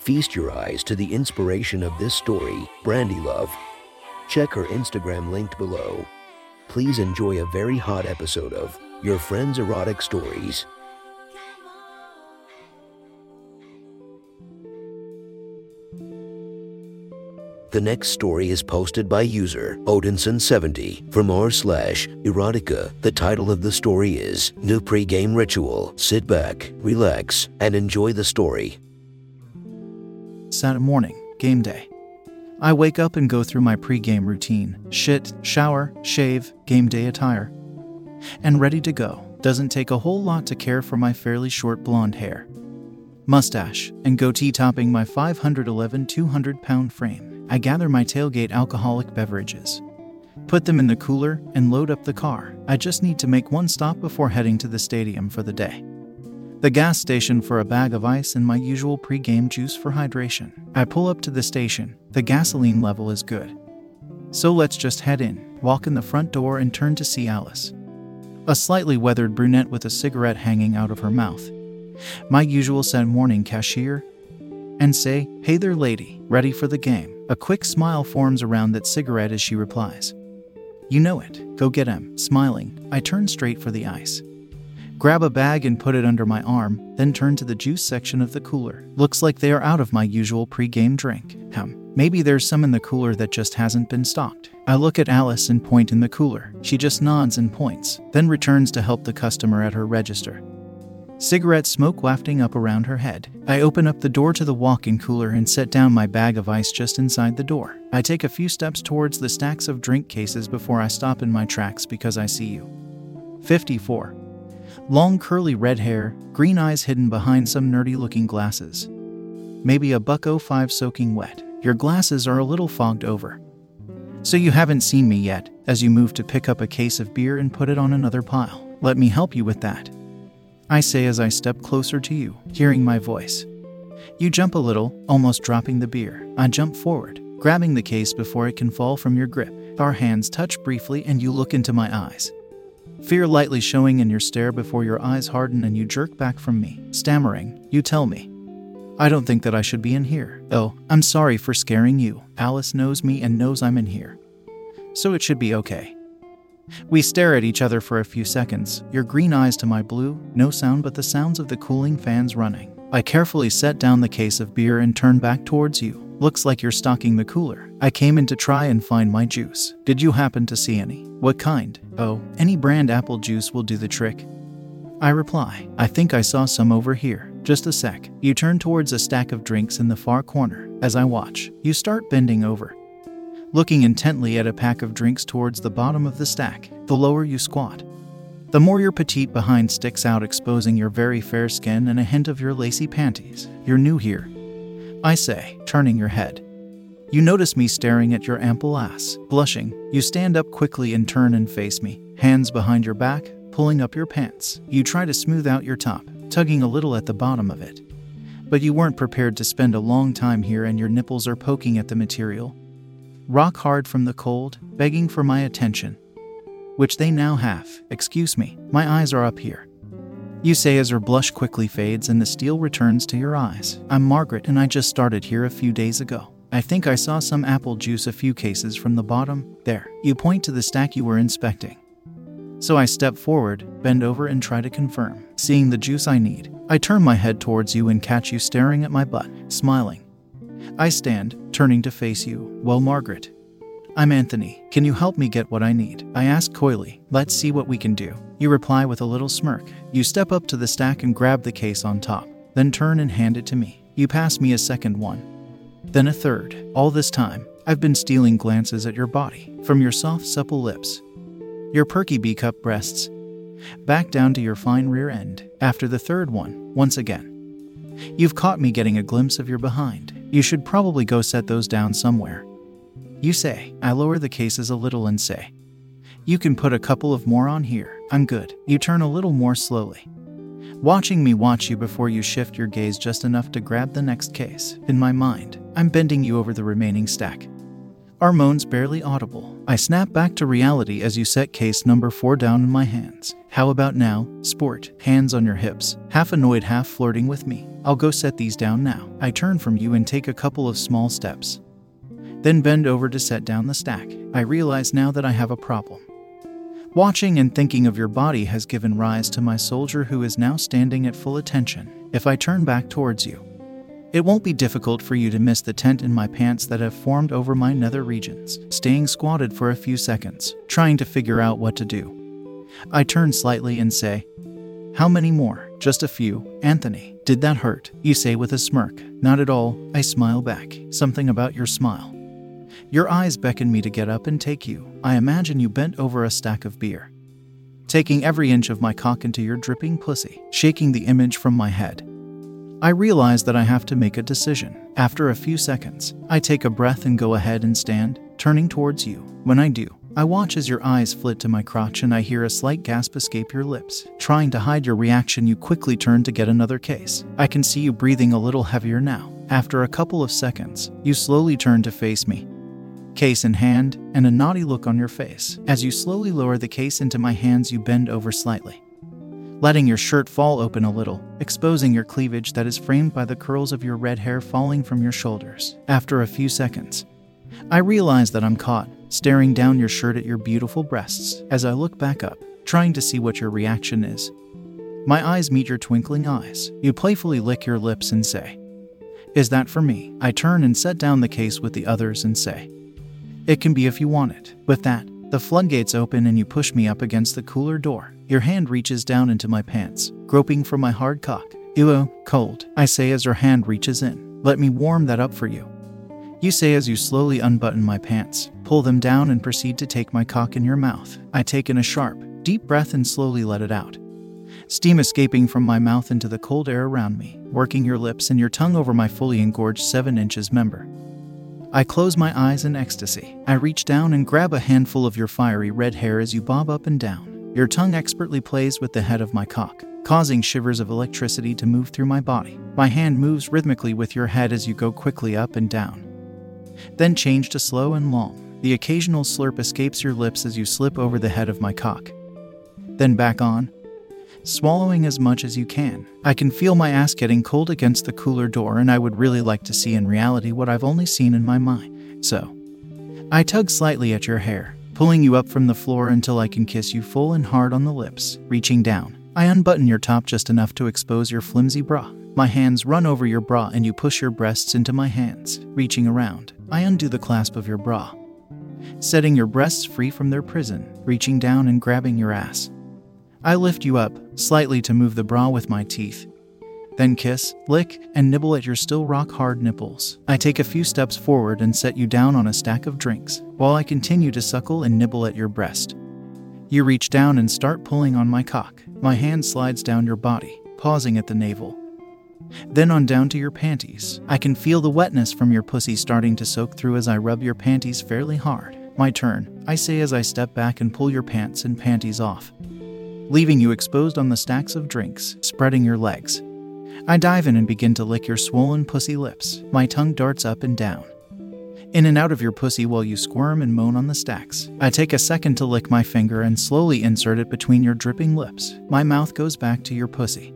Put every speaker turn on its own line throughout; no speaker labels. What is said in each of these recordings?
Feast your eyes to the inspiration of this story, Brandy Love. Check her Instagram linked below. Please enjoy a very hot episode of Your Friend's Erotic Stories. The next story is posted by user Odinson70 from r slash erotica. The title of the story is New Pre-Game Ritual. Sit back, relax, and enjoy the story.
Saturday morning, game day. I wake up and go through my pre-game routine shit, shower, shave, game day attire. And ready to go. Doesn't take a whole lot to care for my fairly short blonde hair, mustache, and goatee topping my 511 200 pound frame. I gather my tailgate alcoholic beverages, put them in the cooler, and load up the car. I just need to make one stop before heading to the stadium for the day. The gas station for a bag of ice and my usual pre-game juice for hydration. I pull up to the station. The gasoline level is good. So let's just head in, walk in the front door, and turn to see Alice. A slightly weathered brunette with a cigarette hanging out of her mouth. My usual set morning cashier. And say, Hey there, lady, ready for the game. A quick smile forms around that cigarette as she replies. You know it. Go get him. Smiling, I turn straight for the ice. Grab a bag and put it under my arm, then turn to the juice section of the cooler. Looks like they are out of my usual pre game drink. Hum, maybe there's some in the cooler that just hasn't been stocked. I look at Alice and point in the cooler. She just nods and points, then returns to help the customer at her register. Cigarette smoke wafting up around her head. I open up the door to the walk in cooler and set down my bag of ice just inside the door. I take a few steps towards the stacks of drink cases before I stop in my tracks because I see you. 54. Long curly red hair, green eyes hidden behind some nerdy looking glasses. Maybe a buck 05 soaking wet. Your glasses are a little fogged over. So you haven't seen me yet, as you move to pick up a case of beer and put it on another pile. Let me help you with that. I say as I step closer to you, hearing my voice. You jump a little, almost dropping the beer. I jump forward, grabbing the case before it can fall from your grip. Our hands touch briefly, and you look into my eyes. Fear lightly showing in your stare before your eyes harden and you jerk back from me. Stammering, you tell me. I don't think that I should be in here. Oh, I'm sorry for scaring you. Alice knows me and knows I'm in here. So it should be okay. We stare at each other for a few seconds, your green eyes to my blue, no sound but the sounds of the cooling fans running. I carefully set down the case of beer and turn back towards you. Looks like you're stocking the cooler. I came in to try and find my juice. Did you happen to see any? What kind? Oh, any brand apple juice will do the trick. I reply, I think I saw some over here. Just a sec. You turn towards a stack of drinks in the far corner. As I watch, you start bending over looking intently at a pack of drinks towards the bottom of the stack, the lower you squat. The more your petite behind sticks out, exposing your very fair skin and a hint of your lacy panties. You're new here. I say, turning your head. You notice me staring at your ample ass. Blushing, you stand up quickly and turn and face me, hands behind your back, pulling up your pants. You try to smooth out your top, tugging a little at the bottom of it. But you weren't prepared to spend a long time here, and your nipples are poking at the material, rock hard from the cold, begging for my attention. Which they now have. Excuse me, my eyes are up here. You say as her blush quickly fades and the steel returns to your eyes. I'm Margaret and I just started here a few days ago. I think I saw some apple juice a few cases from the bottom. There. You point to the stack you were inspecting. So I step forward, bend over, and try to confirm. Seeing the juice I need, I turn my head towards you and catch you staring at my butt, smiling. I stand, turning to face you. Well, Margaret. I'm Anthony. Can you help me get what I need? I ask coyly. Let's see what we can do. You reply with a little smirk. You step up to the stack and grab the case on top, then turn and hand it to me. You pass me a second one, then a third. All this time, I've been stealing glances at your body, from your soft, supple lips, your perky B cup breasts, back down to your fine rear end. After the third one, once again, you've caught me getting a glimpse of your behind You should probably go set those down somewhere. You say, I lower the cases a little and say, You can put a couple of more on here. I'm good. You turn a little more slowly. Watching me watch you before you shift your gaze just enough to grab the next case. In my mind, I'm bending you over the remaining stack. Our moans barely audible. I snap back to reality as you set case number four down in my hands. How about now, sport? Hands on your hips, half annoyed, half flirting with me. I'll go set these down now. I turn from you and take a couple of small steps. Then bend over to set down the stack. I realize now that I have a problem. Watching and thinking of your body has given rise to my soldier who is now standing at full attention. If I turn back towards you, it won't be difficult for you to miss the tent in my pants that have formed over my nether regions, staying squatted for a few seconds, trying to figure out what to do. I turn slightly and say, How many more? Just a few. Anthony, did that hurt? You say with a smirk. Not at all. I smile back. Something about your smile. Your eyes beckon me to get up and take you. I imagine you bent over a stack of beer. Taking every inch of my cock into your dripping pussy, shaking the image from my head. I realize that I have to make a decision. After a few seconds, I take a breath and go ahead and stand, turning towards you. When I do, I watch as your eyes flit to my crotch and I hear a slight gasp escape your lips. Trying to hide your reaction, you quickly turn to get another case. I can see you breathing a little heavier now. After a couple of seconds, you slowly turn to face me. Case in hand, and a naughty look on your face. As you slowly lower the case into my hands, you bend over slightly letting your shirt fall open a little, exposing your cleavage that is framed by the curls of your red hair falling from your shoulders. After a few seconds, I realize that I'm caught, staring down your shirt at your beautiful breasts as I look back up, trying to see what your reaction is. My eyes meet your twinkling eyes. You playfully lick your lips and say, Is that for me? I turn and set down the case with the others and say, It can be if you want it. With that, the floodgates open and you push me up against the cooler door. Your hand reaches down into my pants, groping for my hard cock. Ew, cold, I say as your hand reaches in. Let me warm that up for you. You say as you slowly unbutton my pants, pull them down, and proceed to take my cock in your mouth. I take in a sharp, deep breath and slowly let it out. Steam escaping from my mouth into the cold air around me, working your lips and your tongue over my fully engorged 7 inches member. I close my eyes in ecstasy. I reach down and grab a handful of your fiery red hair as you bob up and down. Your tongue expertly plays with the head of my cock, causing shivers of electricity to move through my body. My hand moves rhythmically with your head as you go quickly up and down. Then change to slow and long. The occasional slurp escapes your lips as you slip over the head of my cock. Then back on, swallowing as much as you can. I can feel my ass getting cold against the cooler door, and I would really like to see in reality what I've only seen in my mind. So, I tug slightly at your hair, pulling you up from the floor until I can kiss you full and hard on the lips. Reaching down, I unbutton your top just enough to expose your flimsy bra. My hands run over your bra and you push your breasts into my hands. Reaching around, I undo the clasp of your bra, setting your breasts free from their prison, reaching down and grabbing your ass. I lift you up, slightly to move the bra with my teeth. Then kiss, lick, and nibble at your still rock hard nipples. I take a few steps forward and set you down on a stack of drinks, while I continue to suckle and nibble at your breast. You reach down and start pulling on my cock. My hand slides down your body, pausing at the navel. Then on down to your panties. I can feel the wetness from your pussy starting to soak through as I rub your panties fairly hard. My turn, I say as I step back and pull your pants and panties off leaving you exposed on the stacks of drinks, spreading your legs. I dive in and begin to lick your swollen pussy lips. My tongue darts up and down. In and out of your pussy while you squirm and moan on the stacks. I take a second to lick my finger and slowly insert it between your dripping lips. My mouth goes back to your pussy.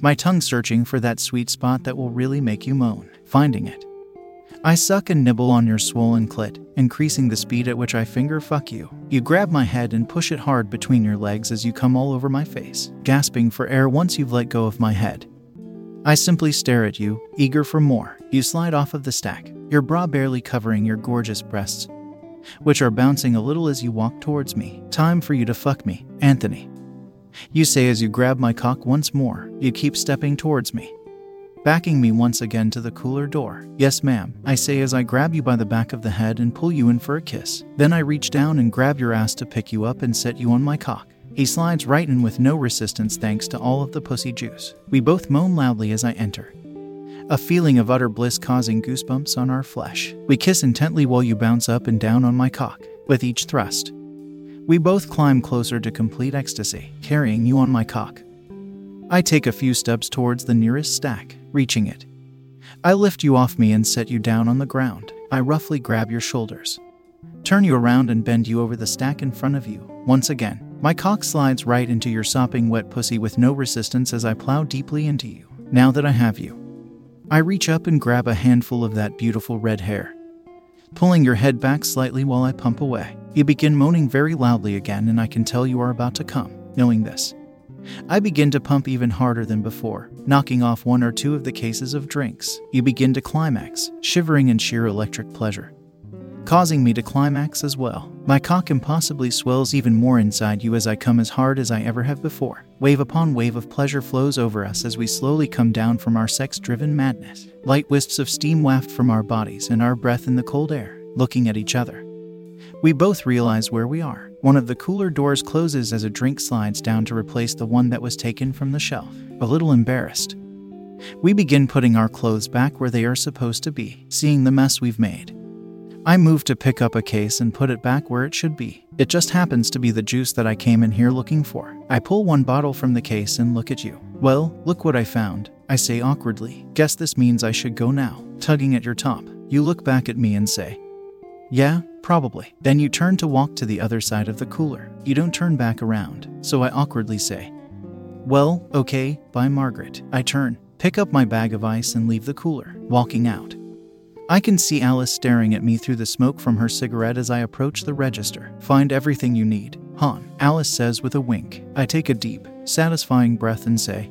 My tongue searching for that sweet spot that will really make you moan. Finding it. I suck and nibble on your swollen clit, increasing the speed at which I finger fuck you. You grab my head and push it hard between your legs as you come all over my face, gasping for air once you've let go of my head. I simply stare at you, eager for more. You slide off of the stack, your bra barely covering your gorgeous breasts, which are bouncing a little as you walk towards me. Time for you to fuck me, Anthony. You say as you grab my cock once more. You keep stepping towards me backing me once again to the cooler door. Yes, ma'am, I say as I grab you by the back of the head and pull you in for a kiss. Then I reach down and grab your ass to pick you up and set you on my cock. He slides right in with no resistance thanks to all of the pussy juice. We both moan loudly as I enter. a feeling of utter bliss causing goosebumps on our flesh. We kiss intently while you bounce up and down on my cock with each thrust. We both climb closer to complete ecstasy, carrying you on my cock. I take a few steps towards the nearest stack, reaching it. I lift you off me and set you down on the ground. I roughly grab your shoulders, turn you around, and bend you over the stack in front of you. Once again, my cock slides right into your sopping wet pussy with no resistance as I plow deeply into you. Now that I have you, I reach up and grab a handful of that beautiful red hair, pulling your head back slightly while I pump away. You begin moaning very loudly again, and I can tell you are about to come. Knowing this, I begin to pump even harder than before, knocking off one or two of the cases of drinks. You begin to climax, shivering in sheer electric pleasure, causing me to climax as well. My cock impossibly swells even more inside you as I come as hard as I ever have before. Wave upon wave of pleasure flows over us as we slowly come down from our sex driven madness. Light wisps of steam waft from our bodies and our breath in the cold air, looking at each other. We both realize where we are. One of the cooler doors closes as a drink slides down to replace the one that was taken from the shelf. A little embarrassed, we begin putting our clothes back where they are supposed to be, seeing the mess we've made. I move to pick up a case and put it back where it should be. It just happens to be the juice that I came in here looking for. I pull one bottle from the case and look at you. Well, look what I found. I say awkwardly. Guess this means I should go now. Tugging at your top. You look back at me and say, Yeah, Probably. Then you turn to walk to the other side of the cooler. You don't turn back around, so I awkwardly say, Well, okay, bye, Margaret. I turn, pick up my bag of ice, and leave the cooler, walking out. I can see Alice staring at me through the smoke from her cigarette as I approach the register. Find everything you need, Han, Alice says with a wink. I take a deep, satisfying breath and say,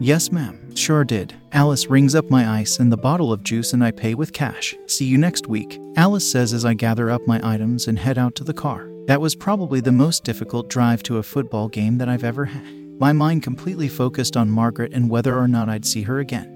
Yes, ma'am. Sure did. Alice rings up my ice and the bottle of juice and I pay with cash. See you next week. Alice says as I gather up my items and head out to the car. That was probably the most difficult drive to a football game that I've ever had. My mind completely focused on Margaret and whether or not I'd see her again.